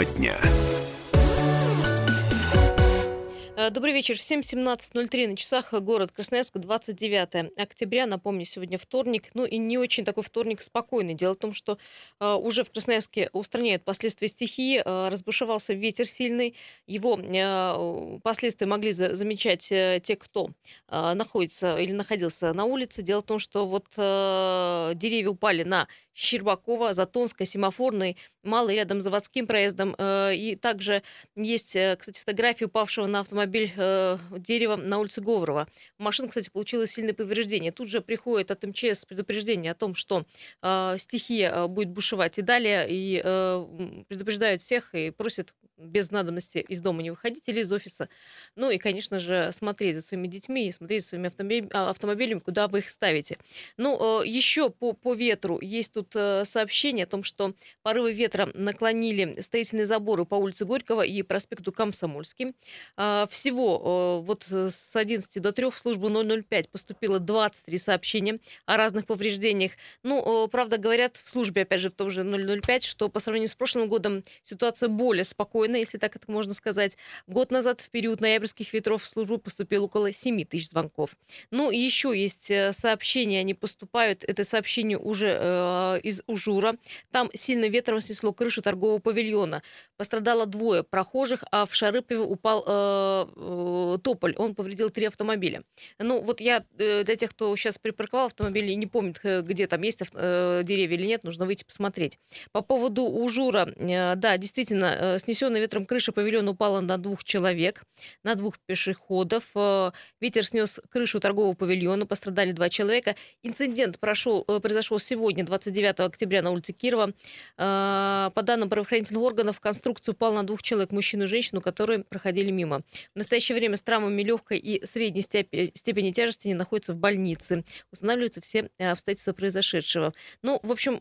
Тема дня. Э, добрый вечер. 7.17.03 на часах. Город Красноярск, 29 октября. Напомню, сегодня вторник. Ну и не очень такой вторник спокойный. Дело в том, что э, уже в Красноярске устраняют последствия стихии. Э, разбушевался ветер сильный. Его э, последствия могли за замечать э, те, кто э, находится или находился на улице. Дело в том, что вот деревья упали на Щербакова, Затонской, Семафорной, Малый, рядом с заводским проездом. Э, и также есть, э, кстати, фотография упавшего на автомобиль э, дерева на улице Говорова. Машина, кстати, получила сильное повреждение. Тут же приходит от МЧС предупреждение о том, что стихия будет бушевать и далее, и предупреждают всех и просят без надобности из дома не выходить или из офиса. Ну и, конечно же, смотреть за своими детьми и смотреть за своими автомобилями, куда вы их ставите. Ну, еще по, по ветру есть тут сообщение о том, что порывы ветра наклонили строительные заборы по улице Горького и проспекту Комсомольский. Всего вот с 11 до 3 в службу 005 поступило 23 сообщения о разных повреждениях. Ну, правда, говорят в службе, опять же, в том же 005, что по сравнению с прошлым годом ситуация более спокойная если так это можно сказать. Год назад в период ноябрьских ветров в службу поступило около 7 тысяч звонков. Ну, еще есть э, сообщения, они поступают, это сообщение уже э, из Ужура. Там сильно ветром снесло крышу торгового павильона. Пострадало двое прохожих, а в Шарыпове упал э, э, тополь. Он повредил три автомобиля. Ну, вот я э, для тех, кто сейчас припарковал автомобили и не помнит, э, где там есть э, деревья или нет, нужно выйти посмотреть. По поводу Ужура, э, да, действительно, э, снесенный ветром крыша павильона упала на двух человек, на двух пешеходов. Э, ветер снес крышу торгового павильона, пострадали два человека. Инцидент прошел, э, произошел сегодня, 29 октября, на улице Кирова. Э, по данным правоохранительных органов, конструкция упала на двух человек, мужчину и женщину, которые проходили мимо. В настоящее время с травмами легкой и средней степени тяжести не находятся в больнице. Устанавливаются все обстоятельства произошедшего. Ну, в общем,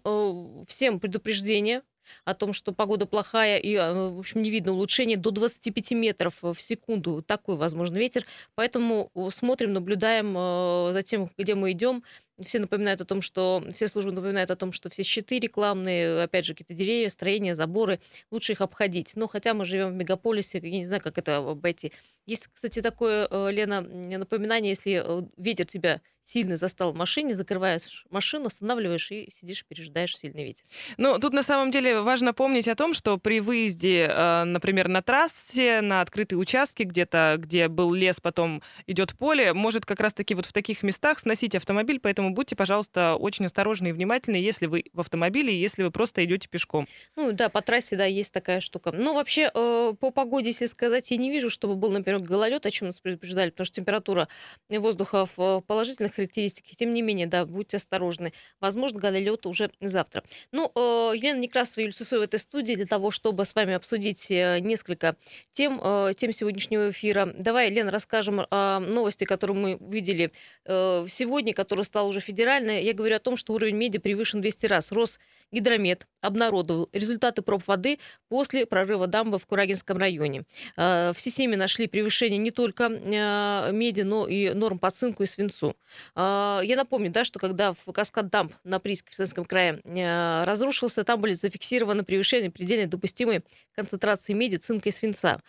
всем предупреждение о том, что погода плохая и, а, в общем, не видно улучшения до 25 метров в секунду. Такой возможный ветер. Поэтому смотрим, наблюдаем э, за тем, где мы идем. Все напоминают о том, что все службы напоминают о том, что все щиты рекламные, опять же, какие-то деревья, строения, заборы, лучше их обходить. Но хотя мы живем в мегаполисе, я не знаю, как это обойти. Есть, кстати, такое, э, Лена, напоминание, если э, ветер тебя сильно застал в машине, закрываешь машину, останавливаешь и сидишь, пережидаешь сильный ветер. Ну, тут на самом деле важно помнить о том, что при выезде, э, например, на трассе, на открытые участки, где-то, где был лес, потом идет поле, может как раз-таки вот в таких местах сносить автомобиль, поэтому будьте, пожалуйста, очень осторожны и внимательны, если вы в автомобиле, если вы просто идете пешком. Ну да, по трассе, да, есть такая штука. Ну, вообще, по погоде, если сказать, я не вижу, чтобы был, например, гололед, о чем нас предупреждали, потому что температура воздуха в положительных характеристиках. Тем не менее, да, будьте осторожны. Возможно, гололед уже завтра. Ну, э, Елена Некрасова и Юлия Сысоева в этой студии для того, чтобы с вами обсудить э, несколько тем, э, тем сегодняшнего эфира. Давай, Лена, расскажем о новости, которую мы увидели сегодня, которая стала уже федеральной. Я говорю о том, что уровень меди превышен 200 раз. Росгидромет обнародовал результаты проб воды после прорыва дамбы в Курагинском районе. В системе нашли превышение не только меди, но и норм по цинку и свинцу. Э, я напомню, да, что когда в каскад дамп на Приске в Советском крае э, разрушился, там были зафиксированы превышения предельной допустимой концентрации меди, цинка и свинца.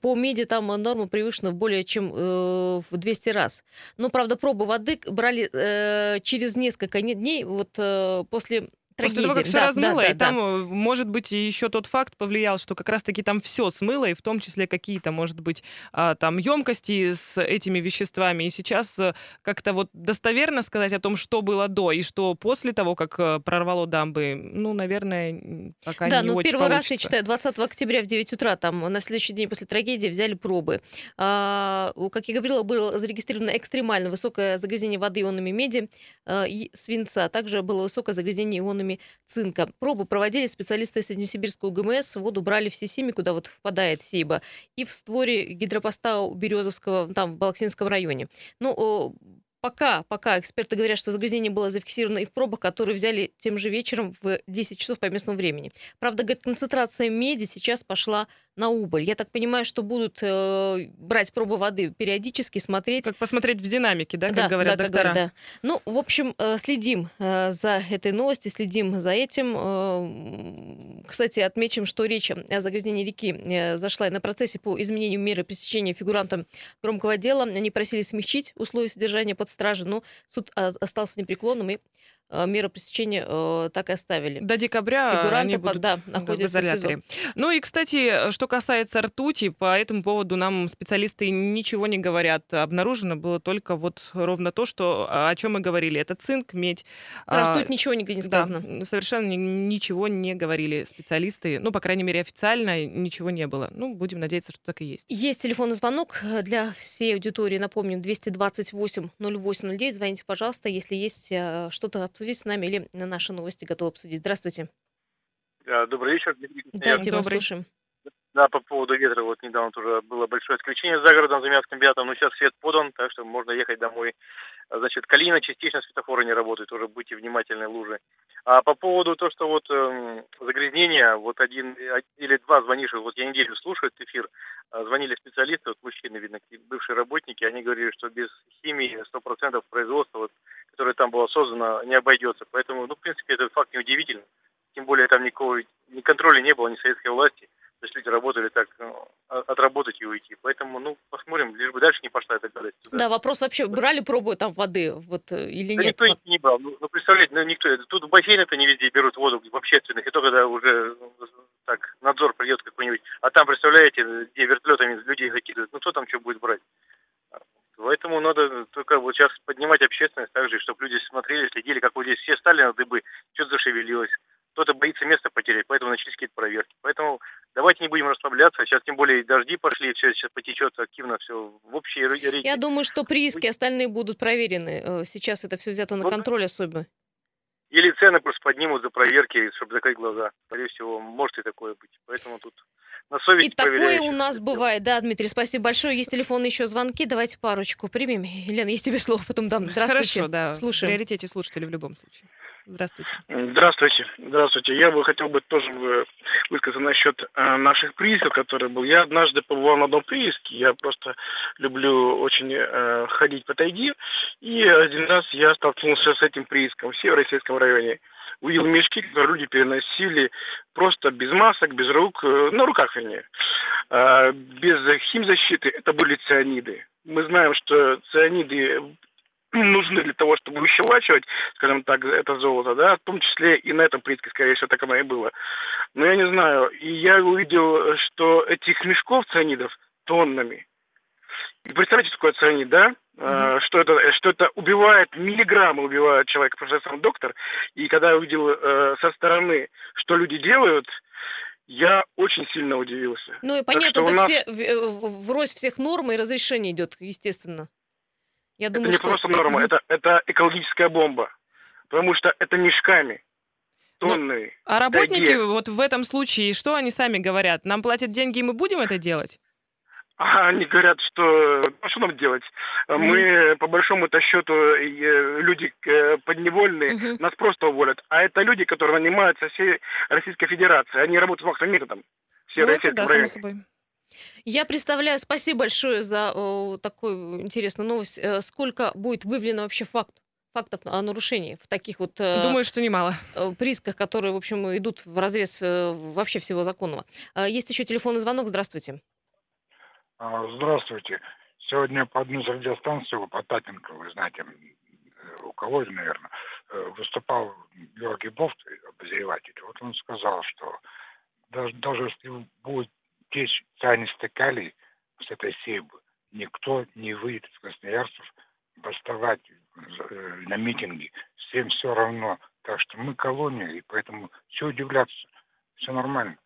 По меди там норма превышена более чем в 200 раз. Но, правда, пробы воды брали через несколько дней вот после трагедии. После того, как все да, размыло, да, да, и там, да. может быть, еще тот факт повлиял, что как раз-таки там все смыло, и в том числе какие-то, может быть, а, там емкости с этими веществами. И сейчас э, как-то вот достоверно сказать о том, что было до и что после того, как э, прорвало дамбы, ну, наверное, пока да, не ну, очень первый получится. раз, я читаю, 20 октября в 9 утра, там, на следующий день после трагедии взяли пробы. А, как я говорила, было зарегистрировано экстремально высокое загрязнение воды ионами меди и свинца. Также было высокое загрязнение ионами ионами цинка. Пробы проводили специалисты Среднесибирского ГМС. Воду брали в Сисиме, куда вот впадает Сейба, и в створе гидропоста у Березовского, там, в Балаксинском районе. Ну, Пока, пока эксперты говорят, что загрязнение было зафиксировано и в пробах, которые взяли тем же вечером в 10 часов по местному времени. Правда, говорит, концентрация меди сейчас пошла на убыль. Я так понимаю, что будут э, брать пробы воды периодически, смотреть. Как посмотреть в динамике, да, как да, говорят да, доктора. Как говорят, да. Ну, в общем, э, следим э, за этой новостью, следим за этим. Э, кстати, отмечим, что речь о загрязнении реки э, зашла на процессе по изменению меры пресечения фигурантам громкого дела. Они просили смягчить условия содержания под стражей, но суд а, остался непреклонным и меры пресечения э, так и оставили. До декабря Фигуранты они будут да, находятся в изоляторе. В ну и, кстати, что касается ртути, по этому поводу нам специалисты ничего не говорят. Обнаружено было только вот ровно то, что, о чем мы говорили. Это цинк, медь. Про а, ртуть ничего не, не сказано. Да, совершенно ничего не говорили специалисты. Ну, по крайней мере, официально ничего не было. Ну, будем надеяться, что так и есть. Есть телефонный звонок для всей аудитории. Напомним, 228 0809. Звоните, пожалуйста, если есть э, что-то обсудить с нами или на наши новости готовы обсудить. Здравствуйте. Добрый вечер. Да, Дима, слушаем. Да, по поводу ветра, вот недавно тоже было большое исключение за городом, за Мятскомбиатом, но сейчас свет подан, так что можно ехать домой. Значит, Калина частично светофоры не работают, уже будьте внимательны, лужи. А по поводу того, что вот э, загрязнения, вот один или два звонивших, вот я неделю слушаю этот эфир, а, звонили специалисты, вот мужчины, видно, бывшие работники, они говорили, что без химии 100% производства, вот, которое там было создано, не обойдется. Поэтому, ну, в принципе, этот факт неудивительный. Тем более там никакого ни контроля не было, ни советской власти. То есть люди работали так, ну, отработать и уйти. Поэтому, ну, посмотрим, лишь бы дальше не пошла эта гадость. Туда. Да, вопрос вообще, брали пробу там воды вот э, или да нет? никто не брал. Ну, ну представляете, ну, никто. Тут в бассейны-то не везде берут воду в общественных, и только когда уже ну, так надзор придет какой-нибудь. А там, представляете, где вертолетами людей закидывают, ну кто там что будет брать? Поэтому надо только вот сейчас поднимать общественность так же, чтобы люди смотрели, следили, как вот здесь все стали на дыбы, что-то зашевелилось кто-то боится место потерять, поэтому начались какие-то проверки. Поэтому давайте не будем расслабляться. Сейчас тем более дожди пошли, все сейчас потечет активно все в общей реке. Я думаю, что прииски остальные будут проверены. Э, сейчас это все взято на вот. контроль особо. Или цены просто поднимут за проверки, чтобы закрыть глаза. Скорее всего, может и такое быть. Поэтому тут на совесть И такое у нас бывает, да, Дмитрий, спасибо большое. Есть телефон еще звонки, давайте парочку примем. Елена, я тебе слово потом дам. Здравствуйте. Хорошо, да. Слушаем. В приоритете слушателей в любом случае. Здравствуйте. Здравствуйте. Здравствуйте. Я бы хотел бы тоже высказаться насчет э, наших приисков, которые был. Я однажды побывал на одном прииске. Я просто люблю очень э, ходить по тайге. И один раз я столкнулся с этим прииском в Северо-Российском районе. Увидел мешки, которые люди переносили просто без масок, без рук, э, на руках, вернее. Э, без химзащиты. Это были цианиды. Мы знаем, что цианиды нужны для того, чтобы выщелачивать, скажем так, это золото, да, в том числе и на этом прииске, скорее всего, так оно и было. Но я не знаю, и я увидел, что этих мешков цианидов тоннами. И представляете, что такое цианид, да? Mm-hmm. Что, это, что это убивает, миллиграммы убивает человека, потому что я сам доктор. И когда я увидел э, со стороны, что люди делают, я очень сильно удивился. Ну и понятно, это нас... все, врозь всех норм и разрешений идет, естественно. Я думаю, это не что... просто норма, это, это экологическая бомба. Потому что это мешками. Тонны. Ну, а работники тайге. вот в этом случае, что они сами говорят? Нам платят деньги, и мы будем это делать? А они говорят, что а что нам делать? Mm-hmm. Мы, по большому-то счету, э, люди э, подневольные, mm-hmm. нас просто уволят. А это люди, которые нанимаются всей Российской Федерации. Они работают максимум методом. Все ну, это да, само собой. Я представляю, спасибо большое за о, такую интересную новость. Э, сколько будет выявлено вообще факт, фактов о нарушении в таких вот... Э, Думаю, что немало. Э, присках, которые, в общем, идут в разрез вообще всего законного. Есть еще телефонный звонок. Здравствуйте. А, здравствуйте. Сегодня по одной из радиостанций, по Потапенко, вы знаете, у кого, наверное, выступал Георгий Бофт, обозреватель. Вот он сказал, что даже, даже если будет те цианистые калий с этой сейбы никто не выйдет из красноярцев бастовать э, на митинги. Всем все равно. Так что мы колония, и поэтому все удивляться. Все нормально.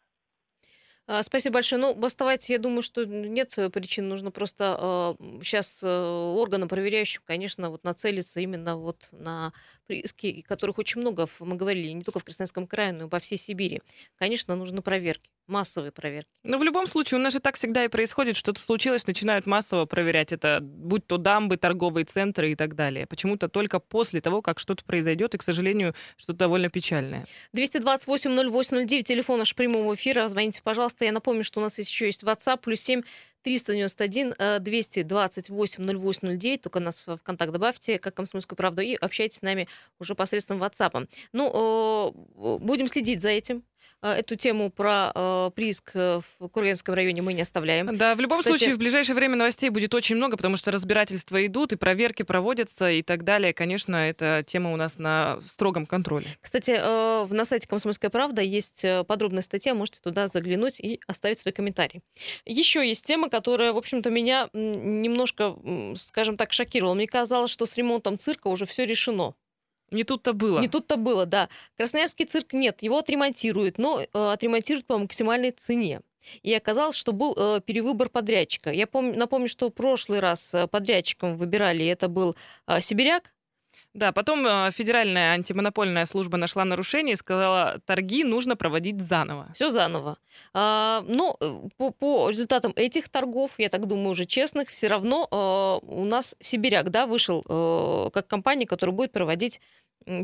А, спасибо большое. Ну, бастовать, я думаю, что нет причин. Нужно просто э, сейчас э, органам проверяющим, конечно, вот нацелиться именно вот на прииски, которых очень много, мы говорили, не только в Красноярском крае, но и по всей Сибири. Конечно, нужны проверки массовые проверки. Но в любом случае, у нас же так всегда и происходит, что-то случилось, начинают массово проверять это, будь то дамбы, торговые центры и так далее. Почему-то только после того, как что-то произойдет, и, к сожалению, что-то довольно печальное. 228-0809, телефон наш прямого эфира, звоните, пожалуйста. Я напомню, что у нас еще есть WhatsApp, плюс 7 391 228 0809, только нас в контакт добавьте, как «Комсомольскую правду», и общайтесь с нами уже посредством WhatsApp. Ну, будем следить за этим. Э, эту тему про э, прииск в Курганском районе мы не оставляем. Да, в любом Кстати... случае, в ближайшее время новостей будет очень много, потому что разбирательства идут, и проверки проводятся, и так далее. Конечно, эта тема у нас на строгом контроле. Кстати, э, на сайте «Комсомольская правда» есть э, подробная статья, можете туда заглянуть и оставить свой комментарий. Еще есть тема, которая, в общем-то, меня немножко, скажем так, шокировала. Мне казалось, что с ремонтом цирка уже все решено. Не тут-то было. Не тут-то было, да. Красноярский цирк нет, его отремонтируют, но э, отремонтируют по максимальной цене. И оказалось, что был э, перевыбор подрядчика. Я помню, напомню, что в прошлый раз э, подрядчиком выбирали, это был э, Сибиряк, да, потом э, Федеральная антимонопольная служба нашла нарушение и сказала, торги нужно проводить заново. Все заново. А, но э, по, по результатам этих торгов, я так думаю, уже честных, все равно а, у нас Сибиряк да, вышел а, как компания, которая будет проводить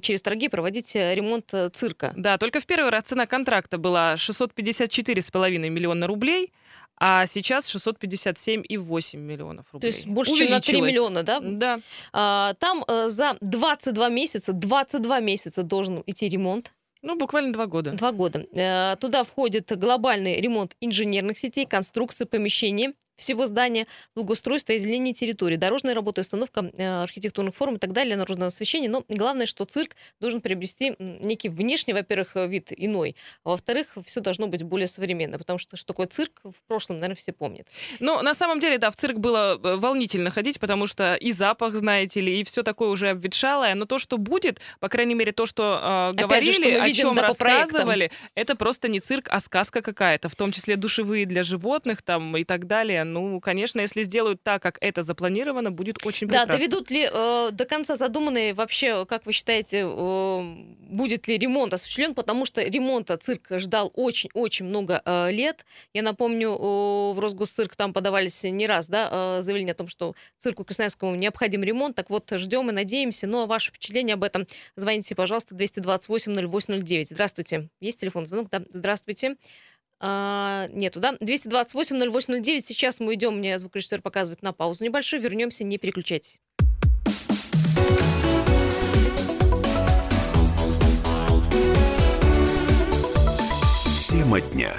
через торги проводить ремонт цирка. Да, только в первый раз цена контракта была 654,5 миллиона рублей, а сейчас 657,8 миллионов рублей. То есть больше, чем на 3 миллиона, да? Да. А, там а, за 22 месяца, 22 месяца должен идти ремонт. Ну, буквально два года. Два года. А, туда входит глобальный ремонт инженерных сетей, конструкции помещений, всего здания, благоустройство и озеленение территории, дорожные работы, установка э, архитектурных форм и так далее, наружного освещения. Но главное, что цирк должен приобрести некий внешний, во-первых, вид иной, а во-вторых, все должно быть более современно, потому что что такое цирк в прошлом, наверное, все помнят. Ну, на самом деле, да, в цирк было э, волнительно ходить, потому что и запах, знаете ли, и все такое уже обветшалое, но то, что будет, по крайней мере, то, что э, говорили, же, что о чем да, рассказывали, это просто не цирк, а сказка какая-то, в том числе душевые для животных там и так далее ну, конечно, если сделают так, как это запланировано, будет очень прекрасно. Да, доведут ли э, до конца задуманные вообще, как вы считаете, э, будет ли ремонт осуществлен, потому что ремонта цирк ждал очень-очень много э, лет. Я напомню, э, в Росгосцирк там подавались не раз да, э, заявления о том, что цирку Красноярскому необходим ремонт. Так вот, ждем и надеемся. Ну, а ваше впечатление об этом звоните, пожалуйста, 228 0809. Здравствуйте. Есть телефон звонок? Да, здравствуйте. А, нету, да? 228-0809. Сейчас мы идем, мне звукорежиссер показывает на паузу небольшую. Вернемся, не переключайтесь. Тема дня.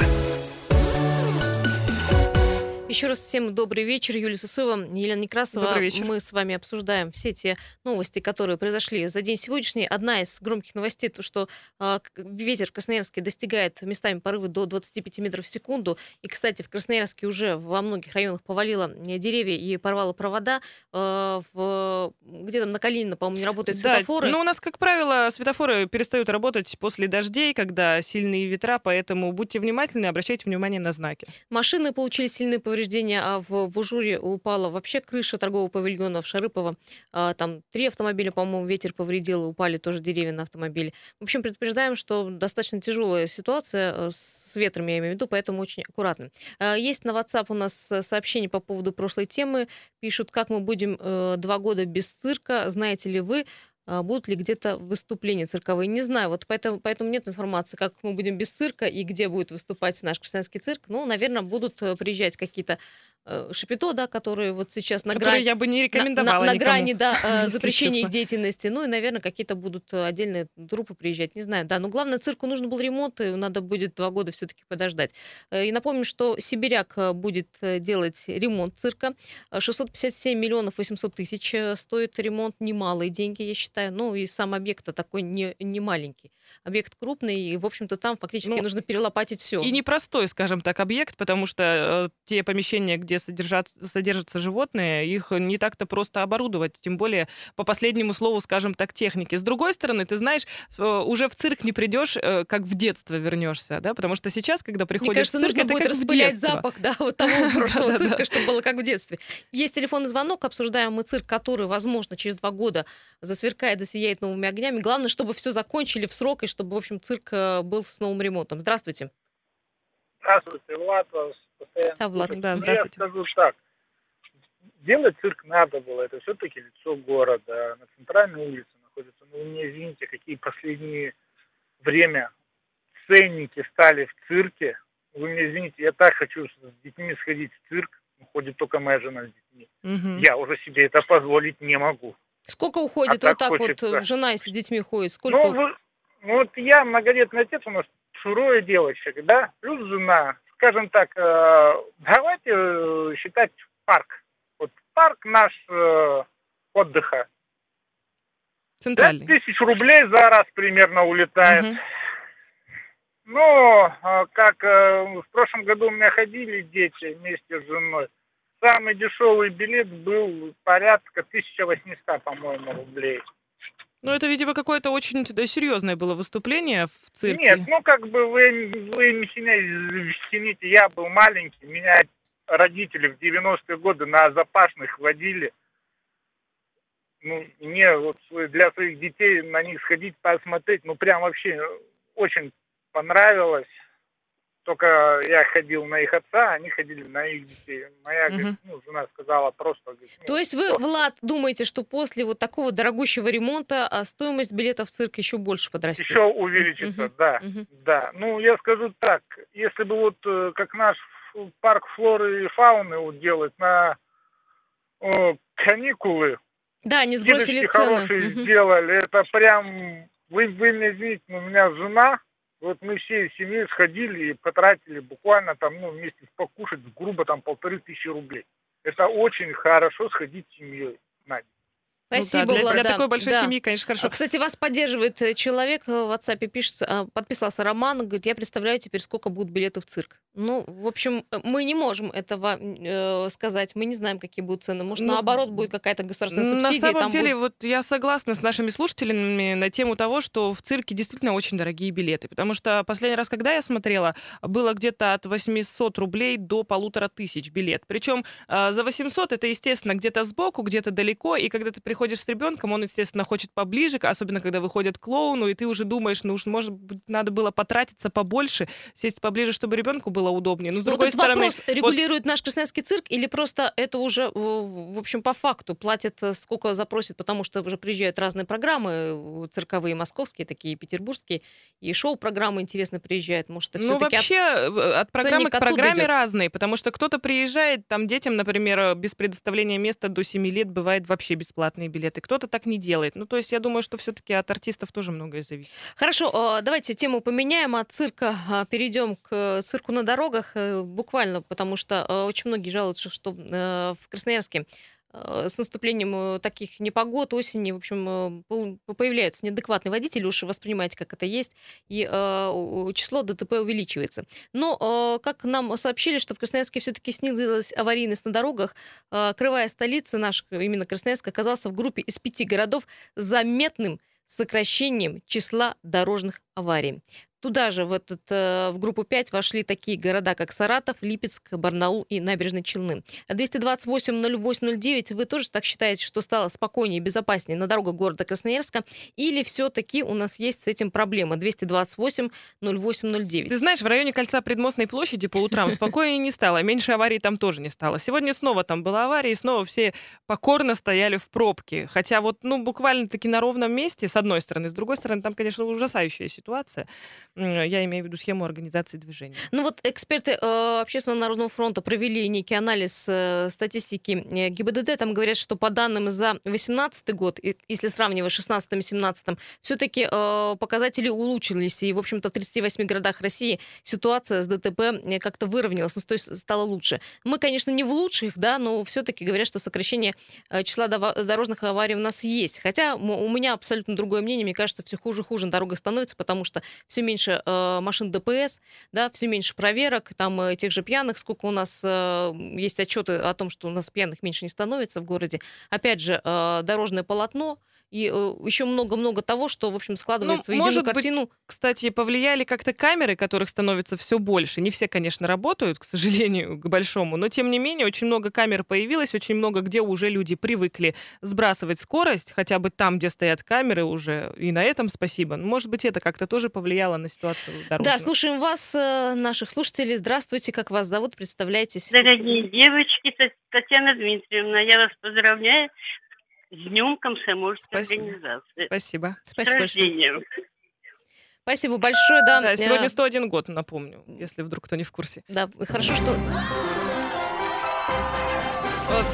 Еще раз всем добрый вечер. Юлия Сысоева, Елена Некрасова. Добрый вечер. Мы с вами обсуждаем все те новости, которые произошли за день сегодняшний. Одна из громких новостей, то, что э, ветер в Красноярске достигает местами порывы до 25 метров в секунду. И, кстати, в Красноярске уже во многих районах повалило деревья и порвало провода. Э, в, где там на Калинина, по-моему, не работают да, светофоры. Ну, у нас, как правило, светофоры перестают работать после дождей, когда сильные ветра, поэтому будьте внимательны, обращайте внимание на знаки. Машины получили сильные повреждения повреждения, а в, в Ужуре упала вообще крыша торгового павильона в Шарыпово. А, там три автомобиля, по-моему, ветер повредил, упали тоже деревья на автомобиле. В общем, предупреждаем, что достаточно тяжелая ситуация э, с ветром, я имею в виду, поэтому очень аккуратно. А, есть на WhatsApp у нас сообщение по поводу прошлой темы. Пишут, как мы будем э, два года без цирка. Знаете ли вы, будут ли где-то выступления цирковые. Не знаю, вот поэтому, поэтому нет информации, как мы будем без цирка и где будет выступать наш крестьянский цирк. Ну, наверное, будут э, приезжать какие-то Шапито, да, которые вот сейчас на грани... я бы не рекомендовала На, на, на грани, да, э, запрещения их деятельности. Ну и, наверное, какие-то будут э, отдельные трупы приезжать, не знаю. Да, но главное, цирку нужен был ремонт, и надо будет два года все-таки подождать. И напомню, что Сибиряк будет делать ремонт цирка. 657 миллионов 800 тысяч стоит ремонт, немалые деньги, я считаю. Ну и сам объект такой не, не маленький. Объект крупный, и, в общем-то, там фактически ну, нужно перелопатить все. И непростой, скажем так, объект, потому что э, те помещения, где содержат, содержатся животные, их не так-то просто оборудовать, тем более по последнему слову, скажем так, техники. С другой стороны, ты знаешь, э, уже в цирк не придешь, э, как в детство вернешься, да, потому что сейчас, когда приходишь Мне кажется, в цирк, нужно будет распылять запах, да, вот того прошлого цирка, чтобы было как в детстве. Есть телефонный звонок, обсуждаем мы цирк, который, возможно, через два года засверкает, засияет новыми огнями. Главное, чтобы все закончили в срок, и чтобы, в общем, цирк э, был с новым ремонтом. Здравствуйте. Здравствуйте, Влад вас постоянно. Да, Влад, да, здравствуйте. Я скажу так. Делать цирк надо было. Это все-таки лицо города. На центральной улице находится. Ну, мне извините, какие последние время ценники стали в цирке. Вы мне извините, я так хочу с детьми сходить в цирк. Ходит только моя жена с детьми. Угу. Я уже себе это позволить не могу. Сколько уходит а вот так, так вот жена с детьми ходит? Сколько? Ну, вы, ну, вот я многодетный отец, у нас трое девочек, да, плюс жена. Скажем так, э, давайте э, считать парк. Вот парк наш э, отдыха. Центральный. 5 тысяч рублей за раз примерно улетает. Угу. Ну, как э, в прошлом году у меня ходили дети вместе с женой. Самый дешевый билет был порядка 1800, по-моему, рублей. Ну, это, видимо, какое-то очень серьезное было выступление в цирке. Нет, ну, как бы вы, вы меня извините, я был маленький, меня родители в 90-е годы на запашных водили. Ну, мне вот для своих детей на них сходить, посмотреть, ну, прям вообще очень понравилось. Только я ходил на их отца, они ходили на их детей. Моя угу. ну, жена сказала просто... Говорит, ну, То есть вы, просто. Влад, думаете, что после вот такого дорогущего ремонта а стоимость билетов в цирк еще больше подрастет? Еще увеличится, угу. да. Угу. Да. Ну, я скажу так, если бы вот э, как наш парк флоры и фауны вот делать на о, каникулы, да, не сбросили цены. хорошие угу. сделали, это прям... Вы, вы мне извините, у меня жена вот мы всей семьей сходили и потратили буквально там, ну, вместе покушать, грубо там полторы тысячи рублей. Это очень хорошо сходить с семьей на день. Спасибо, ну, да, для, Влад. Для да, такой большой да. семьи, конечно, хорошо. Кстати, вас поддерживает э, человек э, в WhatsApp, пишется, а, подписался Роман, говорит, я представляю теперь, сколько будут билеты в цирк. Ну, в общем, э, мы не можем этого э, сказать, мы не знаем, какие будут цены. Может, ну, наоборот, будет какая-то государственная субсидия. На самом деле, будет... вот я согласна с нашими слушателями на тему того, что в цирке действительно очень дорогие билеты. Потому что последний раз, когда я смотрела, было где-то от 800 рублей до полутора тысяч билет. Причем э, за 800 это, естественно, где-то сбоку, где-то далеко, и когда ты приходишь с ребенком, он, естественно, хочет поближе, особенно когда выходит клоуну, и ты уже думаешь, ну уж, может быть, надо было потратиться побольше, сесть поближе, чтобы ребенку было удобнее. Но, с другой вот этот стороны, вопрос, регулирует вот... наш Красноярский цирк или просто это уже, в общем, по факту платят, э, сколько запросит, потому что уже приезжают разные программы, э, цирковые московские, такие петербургские, и шоу-программы интересно приезжают. Может, это ну, вообще от, э, от программы к программе идет? разные, потому что кто-то приезжает, там детям, например, без предоставления места до 7 лет бывает вообще бесплатные билеты, кто-то так не делает. Ну, то есть я думаю, что все-таки от артистов тоже многое зависит. Хорошо, давайте тему поменяем, от цирка а, перейдем к цирку на дорогах, э, буквально, потому что э, очень многие жалуются, что э, в Красноярске с наступлением таких непогод, осени, в общем, появляются неадекватные водители, уж воспринимайте, как это есть, и число ДТП увеличивается. Но, как нам сообщили, что в Красноярске все-таки снизилась аварийность на дорогах, крывая столицы наша, именно Красноярск, оказался в группе из пяти городов заметным сокращением числа дорожных аварий. Туда же, в, этот, э, в группу 5, вошли такие города, как Саратов, Липецк, Барнаул и Набережные Челны. 228-08-09, вы тоже так считаете, что стало спокойнее и безопаснее на дорогах города Красноярска? Или все-таки у нас есть с этим проблема? 228-08-09. Ты знаешь, в районе кольца Предмостной площади по утрам спокойнее не стало, меньше аварий там тоже не стало. Сегодня снова там была авария, и снова все покорно стояли в пробке. Хотя вот, ну, буквально-таки на ровном месте, с одной стороны, с другой стороны, там, конечно, ужасающая ситуация. Я имею в виду схему организации движения. Ну вот эксперты э, Общественного народного фронта провели некий анализ э, статистики э, ГИБДД. Там говорят, что по данным за 2018 год, если сравнивать с 16-17, все-таки э, показатели улучшились. И, в общем-то, в 38 городах России ситуация с ДТП э, как-то выровнялась, ну, то есть стала лучше. Мы, конечно, не в лучших, да, но все-таки говорят, что сокращение э, числа дорожных аварий у нас есть. Хотя у меня абсолютно другое мнение. Мне кажется, все хуже и хуже на дорогах становится, потому что все меньше меньше э, машин ДПС, да, все меньше проверок, там э, тех же пьяных, сколько у нас э, есть отчеты о том, что у нас пьяных меньше не становится в городе. Опять же, э, дорожное полотно, и э, еще много-много того, что, в общем, складывается ну, в единую картину. Быть, кстати, повлияли как-то камеры, которых становится все больше. Не все, конечно, работают, к сожалению, к большому, но тем не менее очень много камер появилось, очень много где уже люди привыкли сбрасывать скорость, хотя бы там, где стоят камеры уже, и на этом спасибо. Может быть, это как-то тоже повлияло на ситуацию дорожную. Да, слушаем вас, э, наших слушателей. Здравствуйте, как вас зовут, представляйтесь. Дорогие девочки, Татьяна Дмитриевна, я вас поздравляю с Днем комсомольской Спасибо. организации. Спасибо. Спасибо. С рождением. Спасибо большое, да. Да, сегодня 101 год, напомню, если вдруг кто не в курсе. Да, хорошо, что...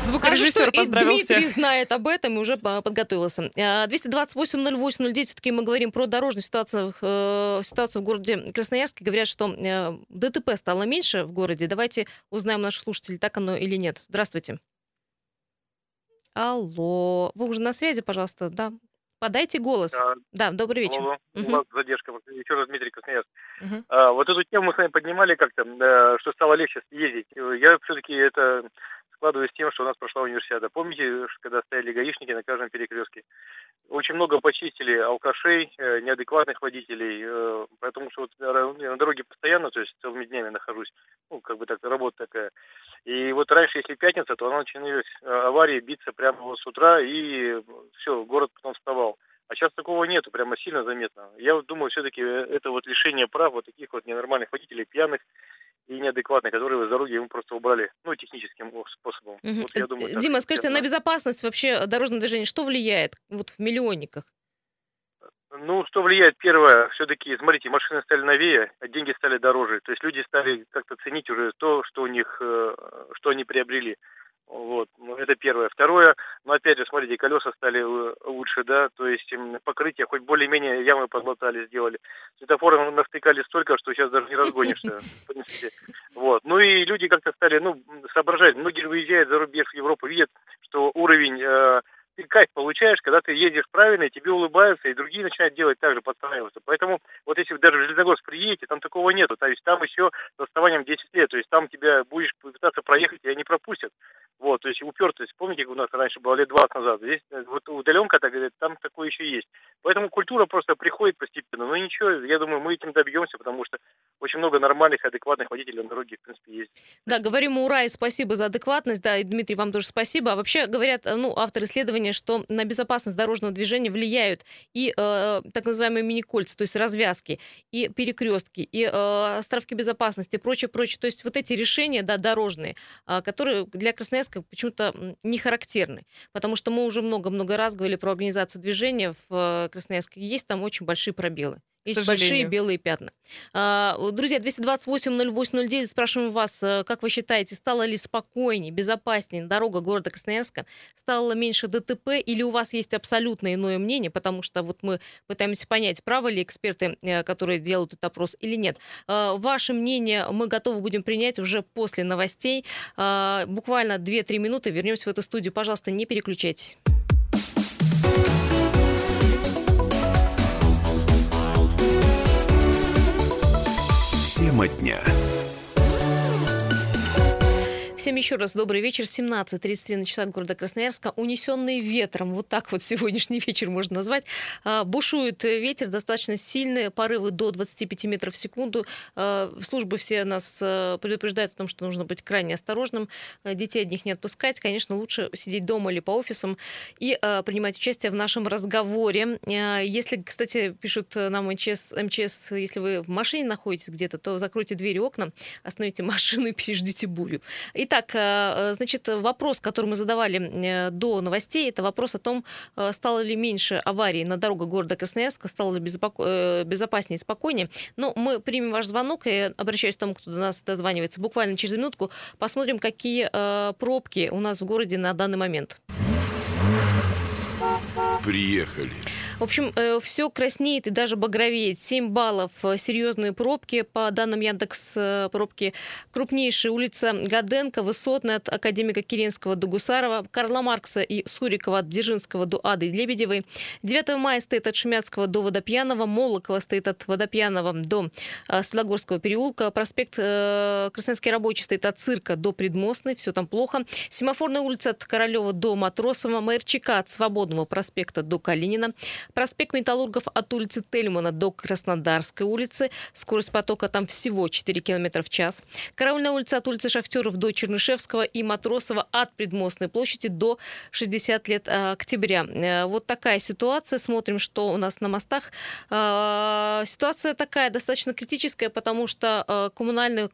Звукорежиссер Хорошо, что и Дмитрий знает об этом и уже подготовился. 228-08-09, все-таки мы говорим про дорожную ситуацию, э, ситуацию в городе Красноярске. Говорят, что э, ДТП стало меньше в городе. Давайте узнаем наших слушателей, так оно или нет. Здравствуйте. Алло. Вы уже на связи, пожалуйста, да? Подайте голос. Да, да добрый вечер. Алло. Угу. У вас задержка. Еще раз, Дмитрий Красноярск. Угу. А, вот эту тему мы с вами поднимали как-то, что стало легче ездить. Я все-таки это складываю с тем, что у нас прошла универсиада. Помните, когда стояли гаишники на каждом перекрестке? Очень много почистили алкашей, э, неадекватных водителей, э, потому что вот на дороге постоянно, то есть целыми днями нахожусь, ну, как бы так, работа такая. И вот раньше, если пятница, то она начинались э, аварии биться прямо с утра, и все, город потом вставал. А сейчас такого нету, прямо сильно заметно. Я вот думаю, все-таки это вот лишение прав вот таких вот ненормальных водителей, пьяных, и неадекватные, которые с дороги ему просто убрали, ну, техническим способом. Угу. Вот, я думаю, Дима, скажите, на безопасность вообще дорожного движения что влияет вот в миллионниках? Ну, что влияет? Первое, все-таки, смотрите, машины стали новее, а деньги стали дороже. То есть люди стали как-то ценить уже то, что у них, э, что они приобрели. Вот, ну, это первое. Второе, ну, опять же, смотрите, колеса стали э, лучше, да, то есть покрытие хоть более-менее ямы подлатали, сделали. Светофоры навтыкали столько, что сейчас даже не разгонишься. Вот, ну и люди как-то стали, ну, соображать. Многие выезжают за рубеж в Европу, видят, что уровень э, ты кайф получаешь, когда ты едешь правильно, и тебе улыбаются, и другие начинают делать так же, подстраиваться. Поэтому вот если даже в Железногорск приедете, там такого нету. То есть там еще с отставанием 10 лет. То есть там тебя будешь пытаться проехать, и они пропустят. Вот, то есть упертость. Помните, у нас раньше было лет 20 назад? Здесь э, вот удаленка, так говорят, там такое еще есть. Поэтому культура просто приходит постепенно. Но ничего, я думаю, мы этим добьемся, потому что очень много нормальных, адекватных водителей на дороге, в принципе, есть. Да, говорим ура и спасибо за адекватность. Да, и Дмитрий, вам тоже спасибо. А вообще говорят, ну, автор исследования, что на безопасность дорожного движения влияют и э, так называемые мини-кольца, то есть развязки, и перекрестки, и э, островки безопасности, прочее, прочее. То есть вот эти решения, да, дорожные, э, которые для Красноярска почему-то не характерны, потому что мы уже много-много раз говорили про организацию движения в э, Красноярске. Есть там очень большие пробелы. Есть большие белые пятна. А, друзья, 228-08-09, спрашиваем вас, э, как вы считаете, стало ли спокойнее, безопаснее дорога города Красноярска? Стало меньше ДТП или у вас есть абсолютно иное мнение? Потому что вот мы пытаемся понять, правы ли эксперты, э, которые делают этот опрос или нет. А, ваше мнение мы готовы будем принять уже после новостей. А, буквально 2-3 минуты вернемся в эту студию. Пожалуйста, не переключайтесь. Тема дня. Всем еще раз добрый вечер. 17.33 на часах города Красноярска. Унесенный ветром, вот так вот сегодняшний вечер можно назвать. А, бушует ветер достаточно сильный, порывы до 25 метров в секунду. А, службы все нас а, предупреждают о том, что нужно быть крайне осторожным, детей одних не отпускать. Конечно, лучше сидеть дома или по офисам и принимать участие в нашем разговоре. Если, кстати, пишут нам МЧС, МЧС если вы в машине находитесь где-то, то закройте двери, окна, остановите машину и переждите бурю. Итак, Итак, э, значит, вопрос, который мы задавали э, до новостей, это вопрос о том, э, стало ли меньше аварий на дорогах города Красноярска, стало ли безопаснее и спокойнее. Но мы примем ваш звонок и обращаюсь к тому, кто до нас дозванивается буквально через минутку. Посмотрим, какие пробки у нас в городе на данный момент. Приехали. В общем, э, все краснеет и даже багровеет. 7 баллов. Э, серьезные пробки. По данным Яндекс э, пробки крупнейшая улица Гаденко, Высотная от Академика Киренского до Гусарова, Карла Маркса и Сурикова от Дзержинского до Ады Лебедевой. 9 мая стоит от Шумяцкого до Водопьянова, Молокова стоит от Водопьянова до Светлогорского переулка, проспект Красноярский рабочий стоит от Цирка до Предмостной, все там плохо. Семафорная улица от Королева до Матросова, Майорчика от Свободного проспекта проспекта до Калинина, проспект Металлургов от улицы Тельмана до Краснодарской улицы, скорость потока там всего 4 км в час, Караульная улица от улицы Шахтеров до Чернышевского и Матросова от Предмостной площади до 60 лет э, октября. Э, вот такая ситуация. Смотрим, что у нас на мостах. Э, ситуация такая достаточно критическая, потому что коммунальный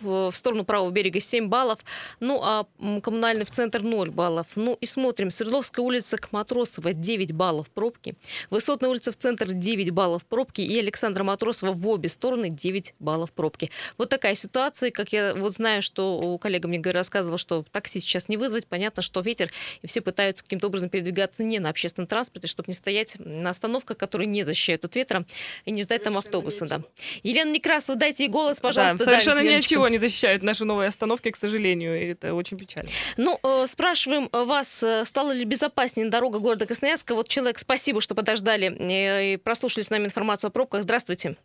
в сторону правого берега 7 баллов, ну а коммунальный в центр 0 баллов. Ну и смотрим. Свердловская улица к Матросова 9 баллов пробки. Высотная улица в центр 9 баллов пробки. И Александра Матросова в обе стороны 9 баллов пробки. Вот такая ситуация. Как я вот знаю, что коллега мне рассказывал, что такси сейчас не вызвать. Понятно, что ветер, и все пытаются каким-то образом передвигаться не на общественном транспорте, чтобы не стоять на остановках, которые не защищают от ветра, и не ждать там автобуса. Да. Елена Некрасова, дайте ей голос, пожалуйста. Да, совершенно да, ни от чего не защищают наши новые остановки, к сожалению, и это очень печально. Ну, э, спрашиваем вас, э, стало ли безопаснее дорога города Красноярска? Вот человек, спасибо, что подождали и прослушали с нами информацию о пробках. Здравствуйте.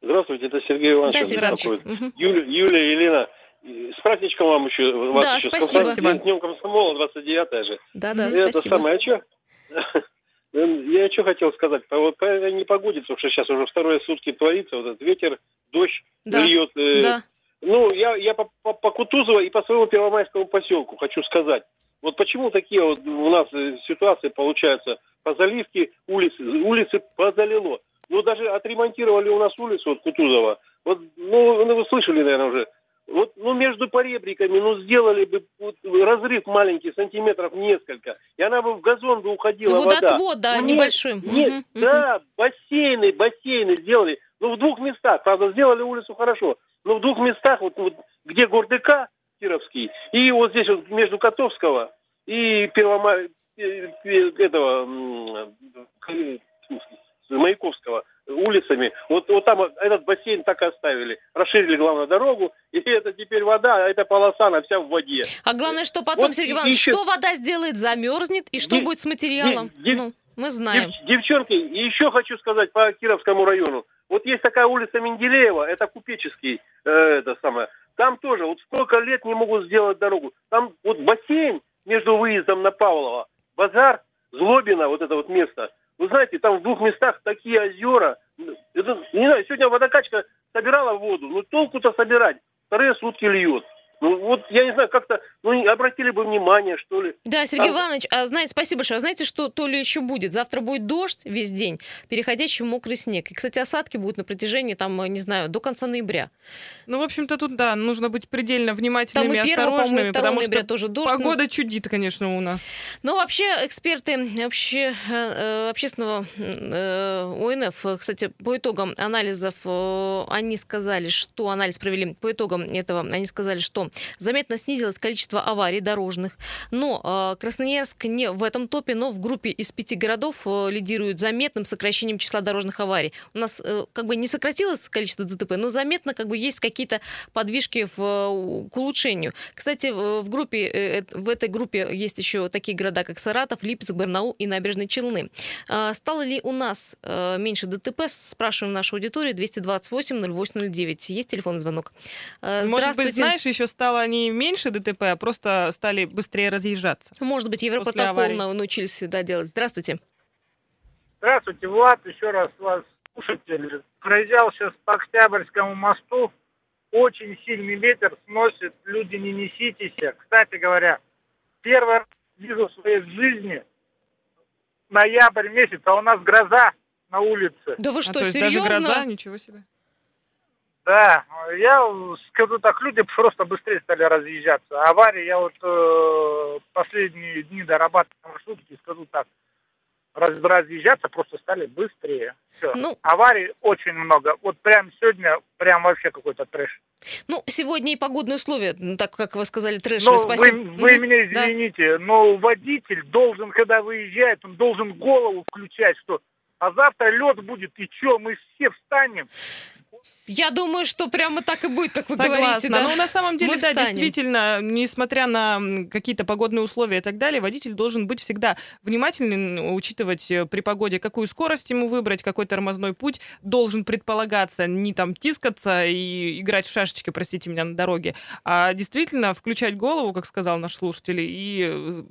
Здравствуйте, это Сергей Иванович. Да, Сергей Иванович. Угу. Юля, Юлия, Елена, с праздничком вам еще. Вас да, еще. спасибо. С, Днем комсомола, 29 же. Да, да, это спасибо. самое, а что? Я что хотел сказать, вот по этой непогоде, потому что сейчас уже вторые сутки творится, вот этот ветер, дождь да, льет. Э, да. Ну, я, я по, по, по Кутузово и по своему Первомайскому поселку хочу сказать. Вот почему такие вот у нас э, ситуации получаются? По заливке улицы, улицы позалило. Ну, даже отремонтировали у нас улицу от Кутузова. Вот, ну, вы слышали, наверное, уже. Вот, ну, между поребриками, ну, сделали бы вот, разрыв маленький, сантиметров несколько, и она бы в газон бы уходила Водоотвод, вода. да, ну, небольшой. Нет, угу, да, угу. бассейны, бассейны сделали. Ну, в двух местах, правда, сделали улицу хорошо, но в двух местах, вот, вот где Гордыка, Кировский, и вот здесь вот между Котовского и Первомай, э, этого, Маяковского улицами. Вот, вот там этот бассейн так оставили. Расширили, главную дорогу, и это теперь вода, а эта полоса, она вся в воде. А главное, что потом, вот Сергей Иванович, еще... что вода сделает, замерзнет, и что Дев... будет с материалом? Дев... Ну, мы знаем. Дев... Девчонки, еще хочу сказать по Кировскому району. Вот есть такая улица Менделеева, это Купеческий, э, это самое. Там тоже, вот сколько лет не могут сделать дорогу. Там вот бассейн между выездом на Павлова, базар, Злобина, вот это вот место – вы знаете, там в двух местах такие озера. Это, не знаю, сегодня водокачка собирала воду, но толку-то собирать. Вторые сутки льет. Ну вот, я не знаю, как-то, ну, обратили бы внимание, что ли. Да, Сергей Там... Иванович, а знаете, спасибо большое. А знаете, что то ли еще будет? Завтра будет дождь весь день, переходящий в мокрый снег. И, кстати, осадки будут на протяжении, там, не знаю, до конца ноября. Ну, в общем-то, тут, да, нужно быть предельно внимательными там и осторожными, потому ноября что тоже дождь. Погода ну... чудит, конечно, у нас. Ну, вообще, эксперты обще, э, общественного э, ОНФ, кстати, по итогам анализов, э, они сказали, что анализ провели по итогам этого, они сказали, что заметно снизилось количество аварий дорожных. Но э, Красноярск не в этом топе, но в группе из пяти городов э, лидирует заметным сокращением числа дорожных аварий. У нас э, как бы не сократилось количество ДТП, но заметно как бы есть какие-то подвижки в, к улучшению. Кстати, в группе, в этой группе есть еще такие города, как Саратов, Липецк, Барнаул и Набережные Челны. Стало ли у нас меньше ДТП? Спрашиваем нашу аудиторию. 228 0809. Есть телефонный звонок? Может быть, знаешь, еще стало не меньше ДТП, а просто стали быстрее разъезжаться. Может быть, Европротокол научились да, делать. Здравствуйте. Здравствуйте, Влад. Еще раз вас слушатель. Проезжал сейчас по Октябрьскому мосту. Очень сильный ветер сносит. Люди, не неситесь. Кстати говоря, первый раз вижу в своей жизни ноябрь месяц, а у нас гроза на улице. Да вы что, а, серьезно? Даже гроза? Ничего себе. Да, я скажу так, люди просто быстрее стали разъезжаться. Аварии, я вот э, последние дни дорабатываю маршрутки, скажу так, раз, разъезжаться просто стали быстрее. Все. Ну, Аварий очень много. Вот прям сегодня прям вообще какой-то трэш. Ну, сегодня и погодные условия, ну, так как вы сказали, трэш. Ну, спасибо. Вы, вы меня извините, да. но водитель должен, когда выезжает, он должен голову включать, что а завтра лед будет, и что, мы все встанем. Я думаю, что прямо так и будет, как вы Согласна. говорите. Да? Но на самом деле, Мы да, встанем. действительно, несмотря на какие-то погодные условия и так далее, водитель должен быть всегда внимательным, учитывать э, при погоде, какую скорость ему выбрать, какой тормозной путь должен предполагаться, не там тискаться и играть в шашечки, простите меня, на дороге, а действительно включать голову, как сказал наш слушатель, и э,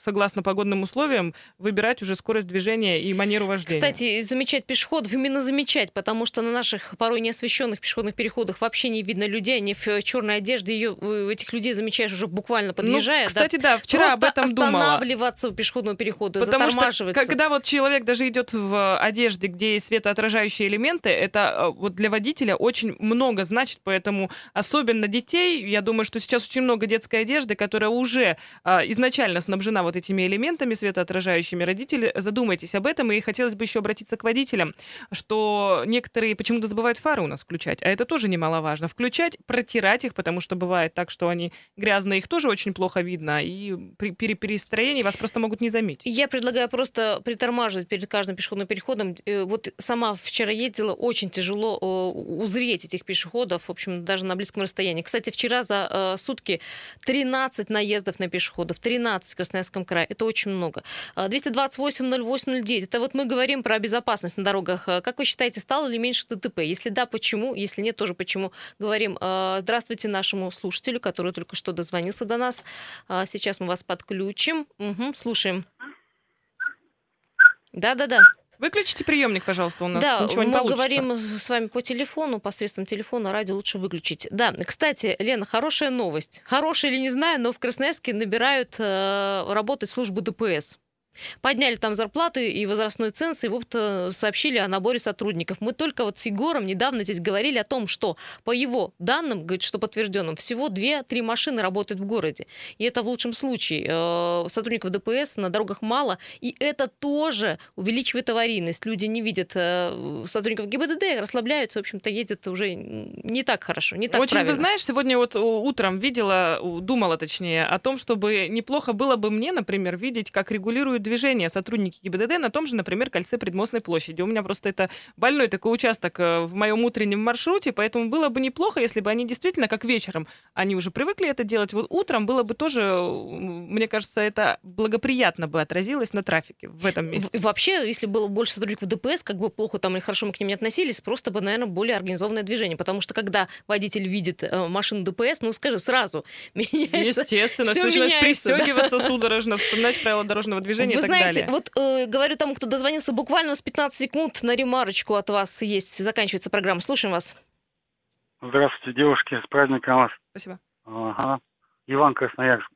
согласно погодным условиям выбирать уже скорость движения и манеру вождения. Кстати, замечать пешеходов, именно замечать, потому что на наших порой не освещенных пешеходных переходах вообще не видно людей, они в черной одежде, ее, этих людей замечаешь уже буквально ну, подъезжая. Ну, кстати, да, да вчера Просто об этом думала. останавливаться у пешеходного перехода, Потому затормаживаться. Что, когда вот человек даже идет в одежде, где есть светоотражающие элементы, это э, вот для водителя очень много значит, поэтому особенно детей, я думаю, что сейчас очень много детской одежды, которая уже а, изначально снабжена вот этими элементами светоотражающими. Родители, задумайтесь об этом, и хотелось бы еще обратиться к водителям, что некоторые почему-то забывают фары у нас включать, а это тоже немаловажно. Включать, протирать их, потому что бывает так, что они грязные, их тоже очень плохо видно, и при перестроении вас просто могут не заметить. Я предлагаю просто притормаживать перед каждым пешеходным переходом. Э, вот сама вчера ездила, очень тяжело э, узреть этих пешеходов, в общем, даже на близком расстоянии. Кстати, вчера за э, сутки 13 наездов на пешеходов, 13 в Красноярском крае. Это очень много. 228-08-09. Это вот мы говорим про безопасность на дорогах. Как вы считаете, стало ли меньше ДТП? Если да, почему? Если нет, тоже почему? Говорим здравствуйте нашему слушателю, который только что дозвонился до нас. Сейчас мы вас подключим. Угу, слушаем. Да-да-да. Выключите приемник, пожалуйста, у нас да, ничего не мы говорим с вами по телефону, посредством телефона, радио лучше выключить. Да, кстати, Лена, хорошая новость. Хорошая или не знаю, но в Красноярске набирают э, работать службу ДПС. Подняли там зарплаты и возрастной ценз, и вот э, сообщили о наборе сотрудников. Мы только вот с Егором недавно здесь говорили о том, что по его данным, говорит, что подтвержденным, всего 2-3 машины работают в городе. И это в лучшем случае. Э, сотрудников ДПС на дорогах мало, и это тоже увеличивает аварийность. Люди не видят э, сотрудников ГИБДД, расслабляются, в общем-то, ездят уже не так хорошо, не так Очень, правильно. вы знаешь, сегодня вот утром видела, думала точнее, о том, чтобы неплохо было бы мне, например, видеть, как регулируют движения сотрудники ГИБДД на том же, например, кольце Предмостной площади. У меня просто это больной такой участок э, в моем утреннем маршруте, поэтому было бы неплохо, если бы они действительно, как вечером, они уже привыкли это делать, вот утром было бы тоже, мне кажется, это благоприятно бы отразилось на трафике в этом месте. Вообще, если было больше сотрудников ДПС, как бы плохо там или хорошо мы к ним не относились, просто бы, наверное, более организованное движение, потому что когда водитель видит э, машину ДПС, ну скажи сразу, меняется. Естественно, все начинает пристегиваться да. судорожно, вспоминать правила дорожного движения вы так знаете, далее. вот э, говорю тому, кто дозвонился, буквально с 15 секунд на ремарочку от вас есть. Заканчивается программа. Слушаем вас. Здравствуйте, девушки, с праздником вас. Спасибо. Ага. Иван Красноярск.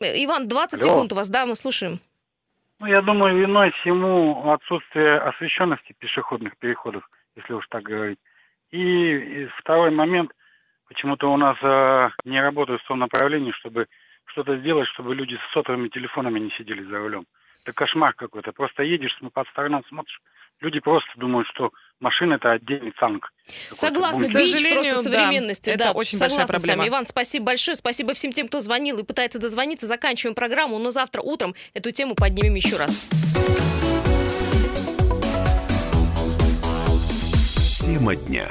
Э, Иван, 20 Алло. секунд у вас, да, мы слушаем. Ну, я думаю, виной всему отсутствие освещенности пешеходных переходов, если уж так говорить. И, и второй момент, почему-то у нас э, не работают в том направлении, чтобы что-то сделать, чтобы люди с сотовыми телефонами не сидели за рулем. Это кошмар какой-то. Просто едешь по сторонам, смотришь, люди просто думают, что машина это отдельный танк. Согласна, бич просто современности. Да, да, это очень большая проблема. С вами. Иван, спасибо большое. Спасибо всем тем, кто звонил и пытается дозвониться. Заканчиваем программу, но завтра утром эту тему поднимем еще раз. Тема дня.